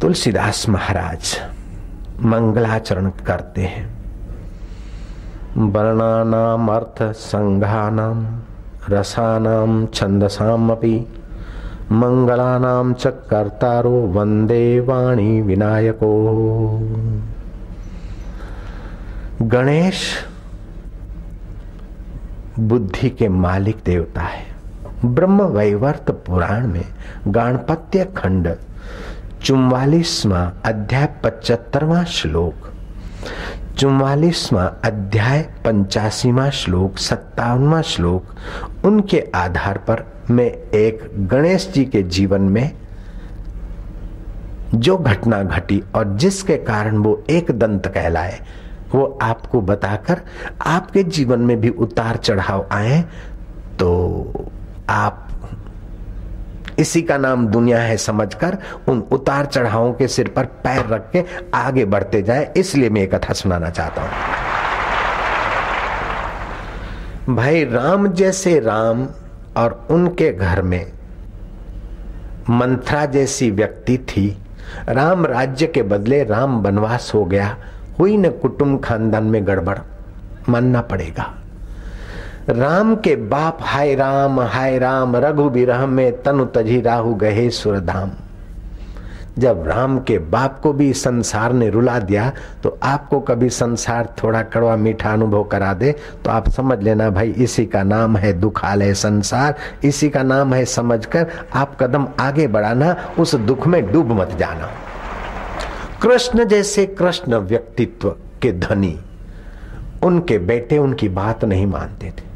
तुलसीदास महाराज मंगलाचरण करते हैं। वर्णानाम अर्थ संघानाम रसानाम छंदसाम अपि मंगलानाम च कर्तारो वंदे वाणी विनायको। गणेश बुद्धि के मालिक देवता है। ब्रह्म वैवर्त पुराण में गणपत्य खंड चुम्वालीसवा अध्याय पचहत्तरवा श्लोक। चुम्वालीसवा अध्याय पंचासीवा श्लोक, सत्तावनवा श्लोक, उनके आधार पर मैं एक गणेश जी के जीवन में जो घटना घटी और जिसके कारण वो एक दंत कहलाए, वो आपको बताकर आपके जीवन में भी उतार चढ़ाव आए तो आप इसी का नाम दुनिया है समझकर, उन उतार चढ़ावों के सिर पर पैर रख के आगे बढ़ते जाए। इसलिए मैं कथा सुनाना चाहता हूँ। भाई, राम जैसे राम और उनके घर में मंथरा जैसी व्यक्ति थी। राम राज्य के बदले राम वनवास हो गया। हुई न कुटुंब खानदान में गड़बड़, मानना पड़ेगा। राम के बाप हाय राम हाय राम रघु बिरह में तनु तजी राहु गहे सुरधाम। जब राम के बाप को भी संसार ने रुला दिया तो आपको कभी संसार थोड़ा कड़वा मीठा अनुभव करा दे तो आप समझ लेना भाई, इसी का नाम है दुखालय संसार, इसी का नाम है समझकर आप कदम आगे बढ़ाना, उस दुख में डूब मत जाना। कृष्ण जैसे कृष्ण व्यक्तित्व के धनी, उनके बेटे उनकी बात नहीं मानते थे।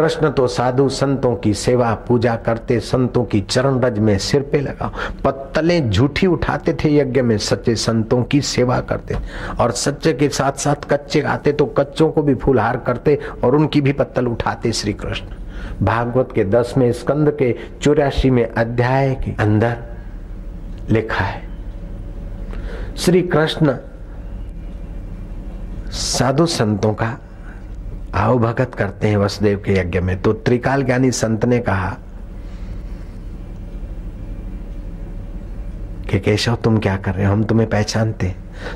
कृष्ण तो साधु संतों की सेवा, पूजा करते संतों की चरण रज में सिर पे लगा। पत्तले झूठी उठाते थे यज्ञ में, सच्चे संतों की सेवा करते। और सच्चे के साथ साथ कच्चे आते तो कच्चों को भी फूलहार करते और उनकी भी पत्तल उठाते श्री कृष्ण भागवत के दसवें स्कंद के चौरासी में अध्याय के अंदर लिखा है श्री कृष्ण साधु संतों का आओ भगत करते हैं वसुदेव के यज्ञ में। तो त्रिकाल ज्ञानी संत ने कहा, कि केशव, तुम क्या कर रहे हो? हम तुम्हें पहचानते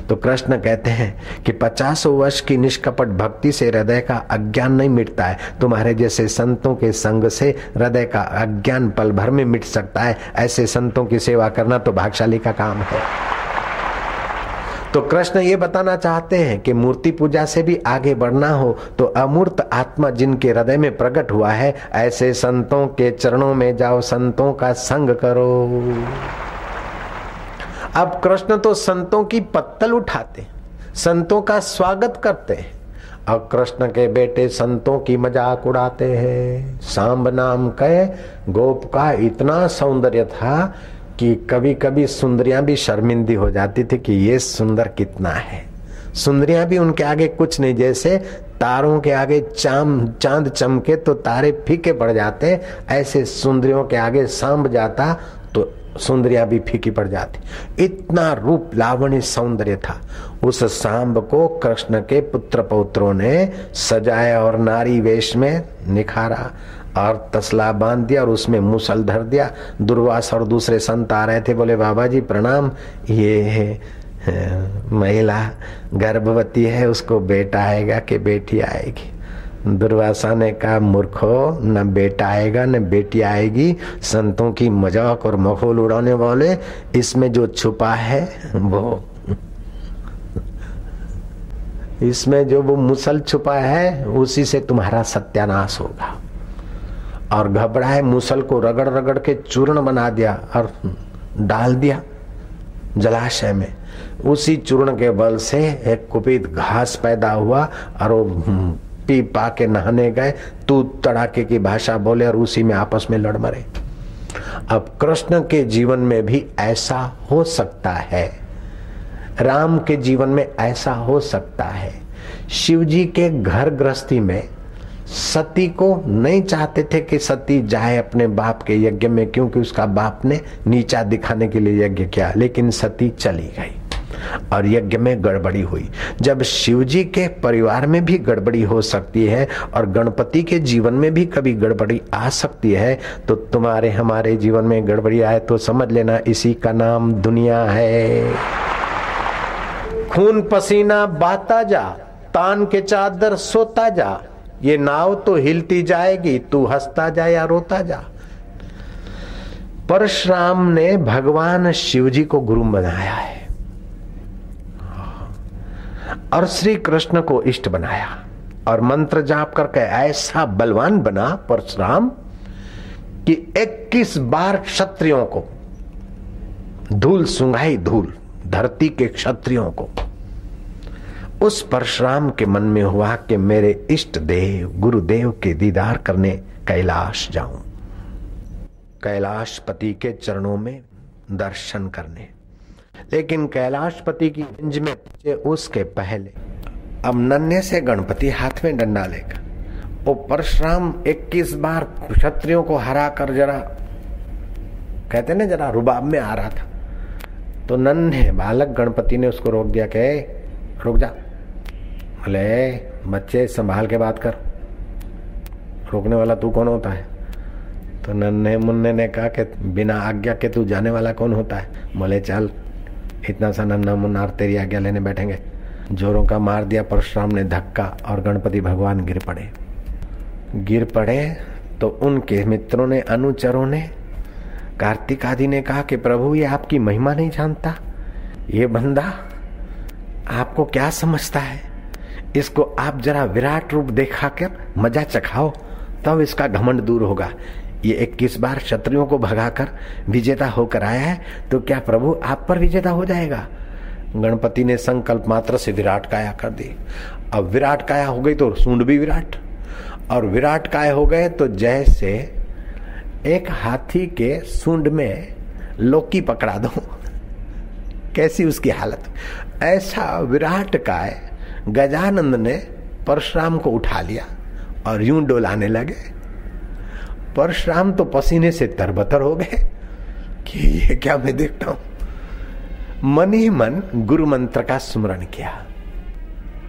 तो कृष्ण कहते हैं कि पचासों वर्ष की निष्कपट भक्ति से हृदय का अज्ञान नहीं मिटता है। तुम्हारे जैसे संतों के संग से हृदय का अज्ञान पल भर में मिट सकता है। ऐसे संतों की सेवा करना तो भागशाली का काम है। तो कृष्ण ये बताना चाहते हैं कि मूर्ति पूजा से भी आगे बढ़ना हो तो अमूर्त आत्मा जिनके हृदय में प्रकट हुआ है, ऐसे संतों के चरणों में जाओ, संतों का संग करो। अब कृष्ण तो संतों की पत्तल उठाते संतों का स्वागत करते हैं, और कृष्ण के बेटे संतों की मज़ाक उड़ाते हैं। सांब नाम कहे, गोप का इतना सौंदर्य था कि कभी कभी सुंदरियाँ भी शर्मिंदी हो जाती थी कि ये सुंदर कितना है। सुंदरियाँ भी उनके आगे कुछ नहीं, जैसे तारों के आगे चाम, चाँद चमके तो तारे फीके पड़ जाते, ऐसे सुंदरियों के आगे सांब जाता तो सुंदरियाँ भी फीकी पड़ जाती। इतना रूप लावणी सौंदर्य था। उस सांब को कृष्ण के पुत्र पौत्रों ने सजाया और नारी वेश में निखारा। और तसला बाँध दिया और उसमें मुसल धर दिया। दुर्वास और दूसरे संत आ रहे थे, बोले, बाबा जी, प्रणाम। ये है महिला, गर्भवती है, उसको बेटा आएगा कि बेटी आएगी? दुर्वासा ने कहा, मूर्खो न बेटा आएगा, न बेटी आएगी। संतों की मज़ाक और मखोल उड़ाने वाले, इसमें जो छुपा है, वो इसमें जो वो मुसल छुपा है, उसी से तुम्हारा सत्यानाश होगा। और घबराए, मुसल को रगड़ रगड़ के चूर्ण बना दिया और डाल दिया जलाशय में। उसी चूर्ण के बल से एक कुपित घास पैदा हुआ और वो पी पा के नहाने गए। तू तड़ाके की भाषा बोले और उसी में आपस में लड़ मरे। अब कृष्ण के जीवन में भी ऐसा हो सकता है। राम के जीवन में ऐसा हो सकता है। शिव जी के घर गृहस्थी में सती को नहीं चाहते थे कि सती जाए अपने बाप के यज्ञ में, क्योंकि उसका बाप ने नीचा दिखाने के लिए यज्ञ किया, लेकिन सती चली गई और यज्ञ में गड़बड़ी हुई। जब शिव जी के परिवार में भी गड़बड़ी हो सकती है और गणपति के जीवन में भी कभी गड़बड़ी आ सकती है तो तुम्हारे हमारे जीवन में गड़बड़ी आए तो समझ लेना इसी का नाम दुनिया है। खून पसीना बहता जा, तान के चादर सोता जा ये नाव तो हिलती जाएगी, तू हंसता जा या रोता जा। परशुराम ने भगवान शिव जी को गुरु बनाया है। और श्री कृष्ण को इष्ट बनाया। और मंत्र जाप करके ऐसा बलवान बना परशुराम कि 21 बार क्षत्रियों को, धूल सुंघाई धूल, धरती के क्षत्रियों को उस परशुराम के मन में हुआ कि मेरे इष्ट देव, गुरुदेव के दीदार करने कैलाश जाऊँ। कैलाशपति के चरणों में दर्शन करने। लेकिन कैलाशपति की गंज में पहुँचे उसके पहले, अब नन्हे से गणपति हाथ में डंडा लेकर वो परशुराम 21 बार क्षत्रियों को हरा कर जरा, कहते ना, जरा रुबाब में आ रहा था। तो नन्हे बालक गणपति ने उसको रोक दिया कि रुक जा बोले बच्चे, संभाल के बात कर। रोकने वाला तू कौन होता है? तो नन्हे मुन्ने ने कहा कि बिना आज्ञा के तू जाने वाला कौन होता है? बोले चल, इतना सा नन्ना मुन्नार तेरी आज्ञा लेने बैठेंगे। जोरों का मार दिया, परशुराम ने धक्का और गणपति भगवान गिर पड़े। गिर पड़े तो उनके मित्रों ने, अनुचरों ने, कार्तिक आदि ने कहा कि प्रभु, ये आपकी महिमा नहीं जानता। ये बंदा आपको क्या समझता है? इसको आप जरा विराट रूप देखा कर मज़ा चखाओ, तब इसका घमंड दूर होगा। ये इक्कीस बार क्षत्रियों को भगाकर विजेता होकर आया है तो क्या प्रभु आप पर विजेता हो जाएगा? गणपति ने संकल्प मात्र से विराट काया कर दी। अब विराट काया हो गई तो सूंड भी विराट। और विराट काय हो गए तो जैसे एक हाथी के सूंड में लोकी पकड़ा दो। कैसी उसकी हालत? ऐसा विराट काय गजानंद ने परशुराम को उठा लिया और यूँ डोलाने लगे। परशुराम तो पसीने से तरबतर हो गए कि ये क्या मैं देखता हूँ। मन ही मन गुरु मंत्र का स्मरण किया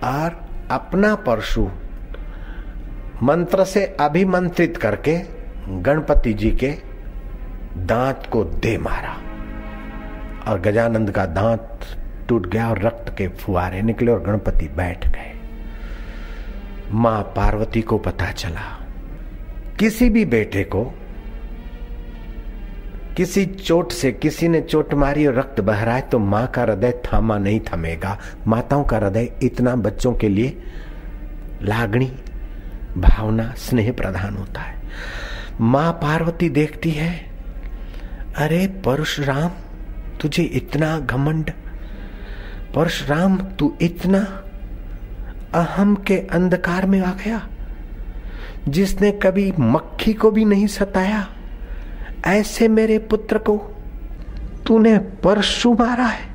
और अपना परशु मंत्र से अभिमंत्रित करके गणपति जी के दांत को दे मारा और गजानंद का दांत टूट गया और रक्त के फुहारे निकले और गणपति बैठ गए। माँ पार्वती को पता चला, किसी भी बेटे को किसी चोट से किसी ने चोट मारी और रक्त बह रहा है तो माँ का हृदय थामा नहीं थमेगा। माताओं का हृदय इतना बच्चों के लिए लागणी, भावना, स्नेह प्रधान होता है। माँ पार्वती देखती है, अरे परशुराम, तुझे इतना घमंड परशुराम तू इतना अहम के अंधकार में आ गया, जिसने कभी मक्खी को भी नहीं सताया। ऐसे मेरे पुत्र को तूने परशु मारा है।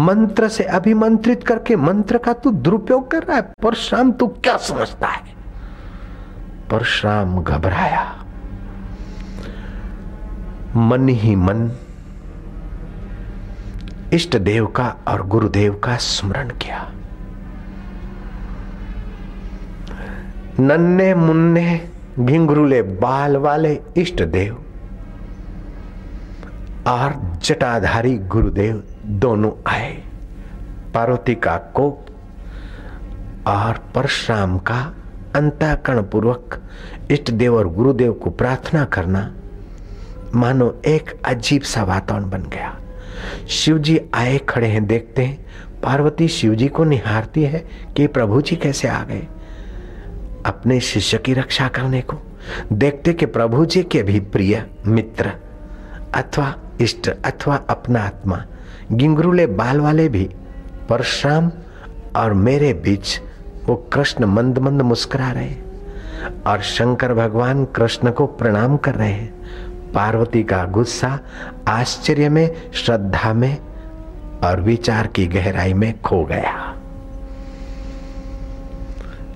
मंत्र से अभिमंत्रित करके मंत्र का तू दुरुपयोग कर रहा है। परशुराम, तू क्या समझता है? परशुराम घबराया। मन ही मन इष्ट देव का और गुरुदेव का स्मरण किया। नन्ने मुन्ने घिंगरुले बाल वाले इष्ट देव और जटाधारी गुरुदेव दोनों आए। पार्वती का कोप और परशुराम का अंतकरण पूर्वक इष्ट देव और गुरुदेव को प्रार्थना करना मानो एक अजीब सा वातावरण बन गया। शिव जी आए खड़े हैं, देखते हैं। पार्वती शिव जी को निहारती है कि प्रभु जी कैसे आ गए। अपने शिष्य की रक्षा करने को। देखते कि प्रभु जी के भी प्रिय मित्र अथवा इष्ट अथवा अपना आत्मा। गिंगरुले बाल वाले भी, परशुराम और मेरे बीच वो कृष्ण मंद मंद मुस्कुरा रहे और शंकर भगवान कृष्ण को प्रणाम कर रहे हैं। पार्वती का गुस्सा, आश्चर्य में, श्रद्धा में और विचार की गहराई में खो गया।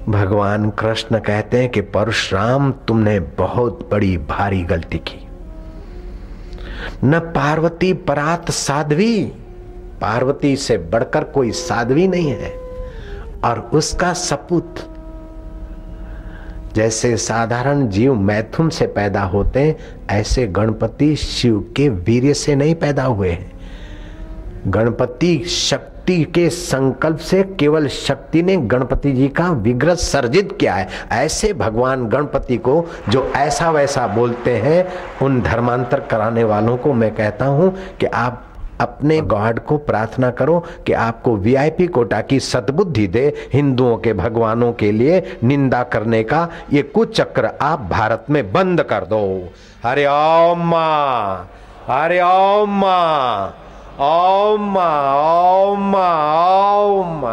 भगवान कृष्ण कहते हैं कि परशुराम, तुमने बहुत बड़ी भारी गलती की। न पार्वती परात साध्वी, पार्वती से बढ़कर कोई साध्वी नहीं है। और उसका सपूत जैसे साधारण जीव मैथुन से पैदा होते हैं, ऐसे गणपति शिव के वीर्य से नहीं पैदा हुए हैं। गणपति शक्ति के संकल्प से केवल शक्ति ने गणपति जी का विग्रह सर्जित किया है। ऐसे भगवान गणपति को जो ऐसा वैसा बोलते हैं, उन धर्मांतर कराने वालों को मैं कहता हूँ कि आप अपने गॉड को प्रार्थना करो कि आपको वीआईपी कोटा की सद्बुद्धि दे, हिंदुओं के भगवानों के लिए निंदा करने का ये कुछ चक्र आप भारत में बंद कर दो। हरे ओम हरे ओम ओम ओम ओम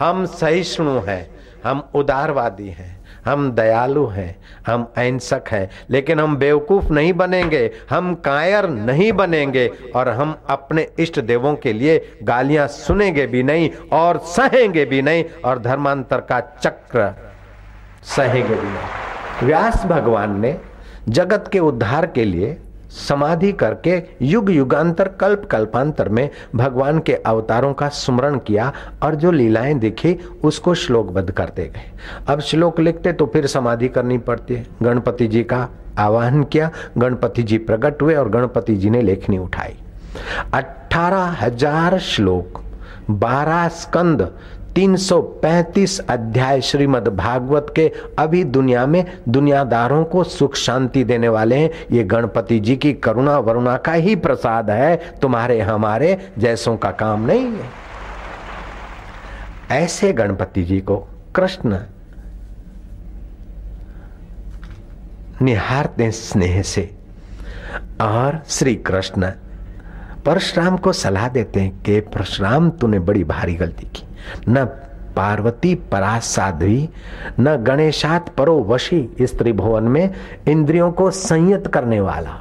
हम सहिष्णु हैं, हम उदारवादी हैं। हम दयालु हैं, हम अहिंसक हैं, लेकिन हम बेवकूफ़ नहीं बनेंगे, हम कायर नहीं बनेंगे और हम अपने इष्ट देवों के लिए गालियाँ सुनेंगे भी नहीं और सहेंगे भी नहीं और धर्मांतर का चक्र सहेंगे भी नहीं। व्यास भगवान ने जगत के उद्धार के लिए समाधि करके युग युगांतर, कल्प कल्पांतर में भगवान के अवतारों का स्मरण किया और जो लीलाएँ देखी, उसको श्लोकबद्ध करते गए। अब श्लोक लिखते तो फिर समाधि करनी पड़ती है। गणपति जी का आवाहन किया, गणपति जी प्रकट हुए और गणपति जी ने लेखनी उठाई। अठारह हज़ार श्लोक, बारह स्कंद 335 अध्याय श्रीमद् भागवत के अभी दुनिया में दुनियादारों को सुख शांति देने वाले हैं। ये गणपति जी की करुणा वरुणा का ही प्रसाद है। तुम्हारे हमारे जैसों का काम नहीं है। ऐसे गणपति जी को कृष्ण निहारते स्नेह से और श्री कृष्ण परशुराम को सलाह देते हैं, कि परशुराम, तूने बड़ी भारी गलती की। न पार्वती परा साध्वी न गणेशात परो वशी इस त्रिभुवन में इंद्रियों को संयत करने वाला,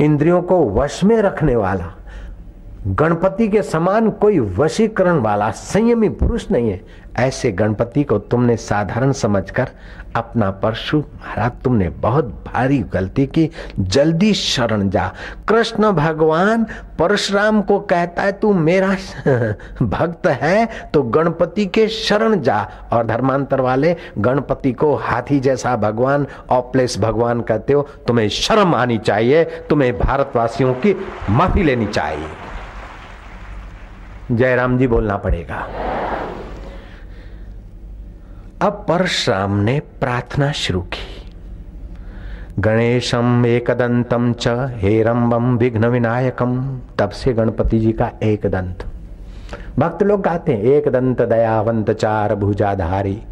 इंद्रियों को वश में रखने वाला। गणपति के समान कोई वशीकरण वाला संयमी पुरुष नहीं है। ऐसे गणपति को तुमने साधारण समझकर अपना परशु महाराज, तुमने बहुत भारी गलती की। जल्दी शरण जा। कृष्ण भगवान परशुराम को कहता है, तू मेरा भक्त है तो गणपति के शरण जा। और धर्मांतर वाले, गणपति को हाथी जैसा भगवान ऑपलेस भगवान कहते हो, तुम्हें शर्म आनी चाहिए, तुम्हें भारतवासियों की माफ़ी लेनी चाहिए। जयराम जी बोलना पड़ेगा। अब परशुराम ने प्रार्थना शुरू की। गणेशम एकदंतम च हेरम्बम विघ्न विनायकम तब से गणपति जी का एक दंत भक्त लोग गाते हैं एक दंत दयावंत चार भुजाधारी,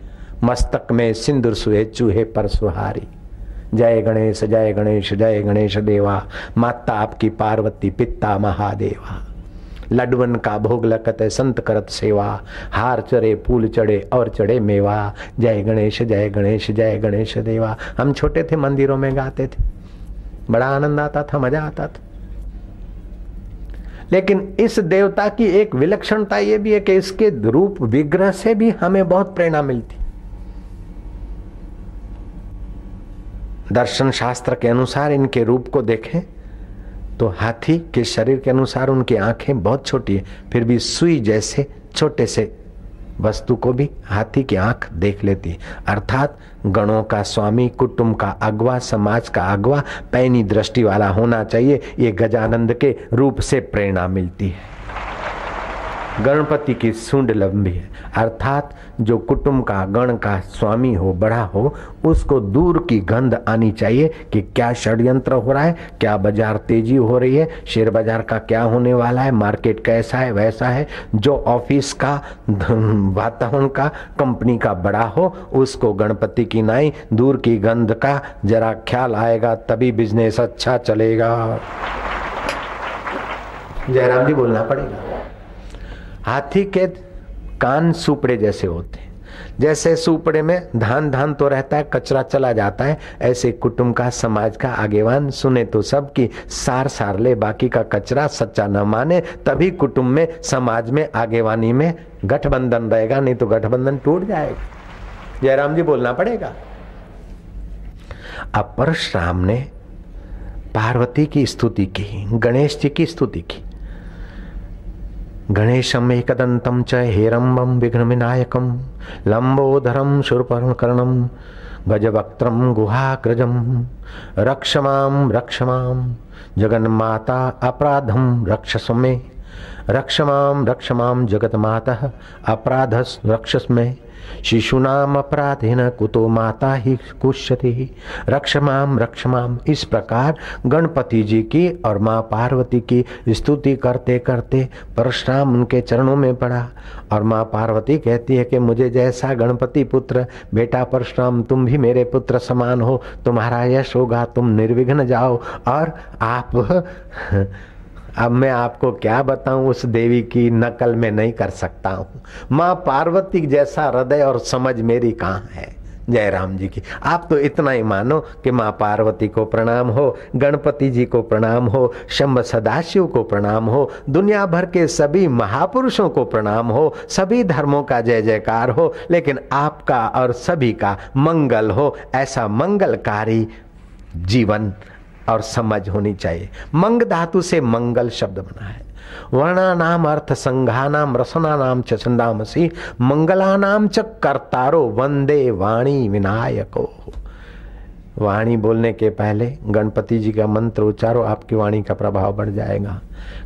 मस्तक में सिंदूर सुहे, चूहे पर सुहारी। जय गणेश जय गणेश जय गणेश देवा, माता आपकी पार्वती, पिता महादेवा। लडवन का भोग लगत संत करत सेवा। हार चढ़े, फूल चढ़े, और चढ़े मेवा। जय गणेश जय गणेश जय गणेश देवा। हम छोटे थे, मंदिरों में गाते थे। बड़ा आनंद आता था, मज़ा आता था। लेकिन इस देवता की एक विलक्षणता यह भी है कि इसके रूप विग्रह से भी हमें बहुत प्रेरणा मिलती। दर्शन शास्त्र के अनुसार इनके रूप को देखें। तो हाथी के शरीर के अनुसार उनकी आँखें बहुत छोटी है, फिर भी सुई जैसे छोटे से वस्तु को भी हाथी की आँख देख लेती है। अर्थात गणों का स्वामी, कुटुंब का अगवा, समाज का अगवा, पैनी दृष्टि वाला होना चाहिए। ये गजानंद के रूप से प्रेरणा मिलती है। गणपति की सुंड लंबी है। अर्थात जो कुटुंब का, गण का स्वामी हो, बड़ा हो, उसको दूर की गंध आनी चाहिए कि क्या षड्यंत्र हो रहा है, क्या बाज़ार तेज़ी हो रही है, शेयर बाज़ार का क्या होने वाला है, मार्केट कैसा है, वैसा है, जो ऑफ़िस का, वातावरण का, कंपनी का बड़ा हो, उसको गणपति की नाई, दूर की गंध का जरा ख्याल आएगा, तभी बिज़नेस अच्छा चलेगा। जयराम जी, बोलना पड़ेगा। हाथी के कान सुपड़े जैसे होते हैं। जैसे सुपड़े में धान धान तो रहता है, कचरा चला जाता है, ऐसे कुटुंब का, समाज का आगेवान सुने तो सब की सार सार ले, बाकी का कचरा सच्चा न माने, तभी कुटुंब में, समाज में आगेवानी में गठबंधन रहेगा, नहीं तो गठबंधन टूट जाएगा। जयराम जी, बोलना पड़ेगा। अब परशुराम ने पार्वती की स्तुति की, गणेश जी की स्तुति की। गणेशम एकदंतम च हेरम्बम विघ्न विनायकम लंबोधरम गज गजवक्त्रम गुहाग्रजम रक्षमाम रक्षमाम जगन्माता अपराधम रक्षस में रक्षमाम रक्षमाम जगत माता अपराधस रक्षस में शिशुनाम अपराधेन कुतो माता ही कुश्यति रक्षमाम रक्षमाम इस प्रकार गणपति जी की और माँ पार्वती की स्तुति करते करते परशुराम उनके चरणों में पड़ा और माँ पार्वती कहती है कि मुझे जैसा गणपति पुत्र, बेटा परशुराम, तुम भी मेरे पुत्र समान हो, तुम्हारा यश होगा, तुम निर्विघ्न जाओ और आप अब मैं आपको क्या बताऊँ, उस देवी की नकल में नहीं कर सकता हूँ। माँ पार्वती जैसा हृदय और समझ मेरी कहाँ है? जय राम जी की। आप तो इतना ही मानो कि माँ पार्वती को प्रणाम हो, गणपति जी को प्रणाम हो, शंभ सदाशिव को प्रणाम हो, दुनिया भर के सभी महापुरुषों को प्रणाम हो, सभी धर्मों का जय जयकार हो, लेकिन आपका और सभी का मंगल हो, ऐसा मंगलकारी जीवन और समझ होनी चाहिए। मंग धातु से मंगल शब्द बना है। वर्णा नाम अर्थ संघा नाम रसना नाम च छंदामसी मंगला नाम च कर्तारो, वंदे वाणी विनायको। वाणी बोलने के पहले गणपति जी का मंत्र उच्चारो, आपकी वाणी का प्रभाव बढ़ जाएगा।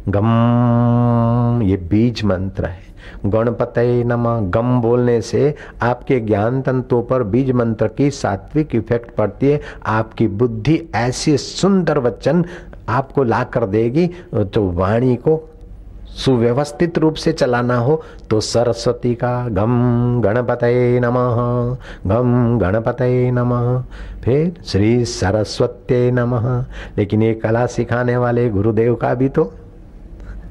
गम, ये बीज मंत्र है। गणपत नम। गम बोलने से आपके ज्ञान तंतुओं पर बीज मंत्र की सात्विक इफ़ेक्ट पड़ती है। आपकी बुद्धि ऐसी सुंदर वचन आपको ला कर देगी तो वाणी को सुव्यवस्थित रूप से चलाना हो तो सरस्वती का गम गणपत नम, गम गणपत नम। फिर श्री सरस्वती नम। लेकिन ये कला सिखाने वाले गुरुदेव का भी तो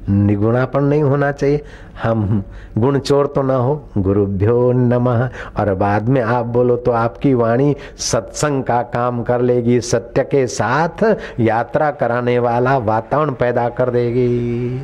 निगुणापन नहीं होना चाहिए। हम गुण चोर तो ना हो, गुरुभ्यो नमः। और बाद में आप बोलो तो आपकी वाणी सत्संग का काम कर लेगी, सत्य के साथ यात्रा कराने वाला वातावरण पैदा कर देगी।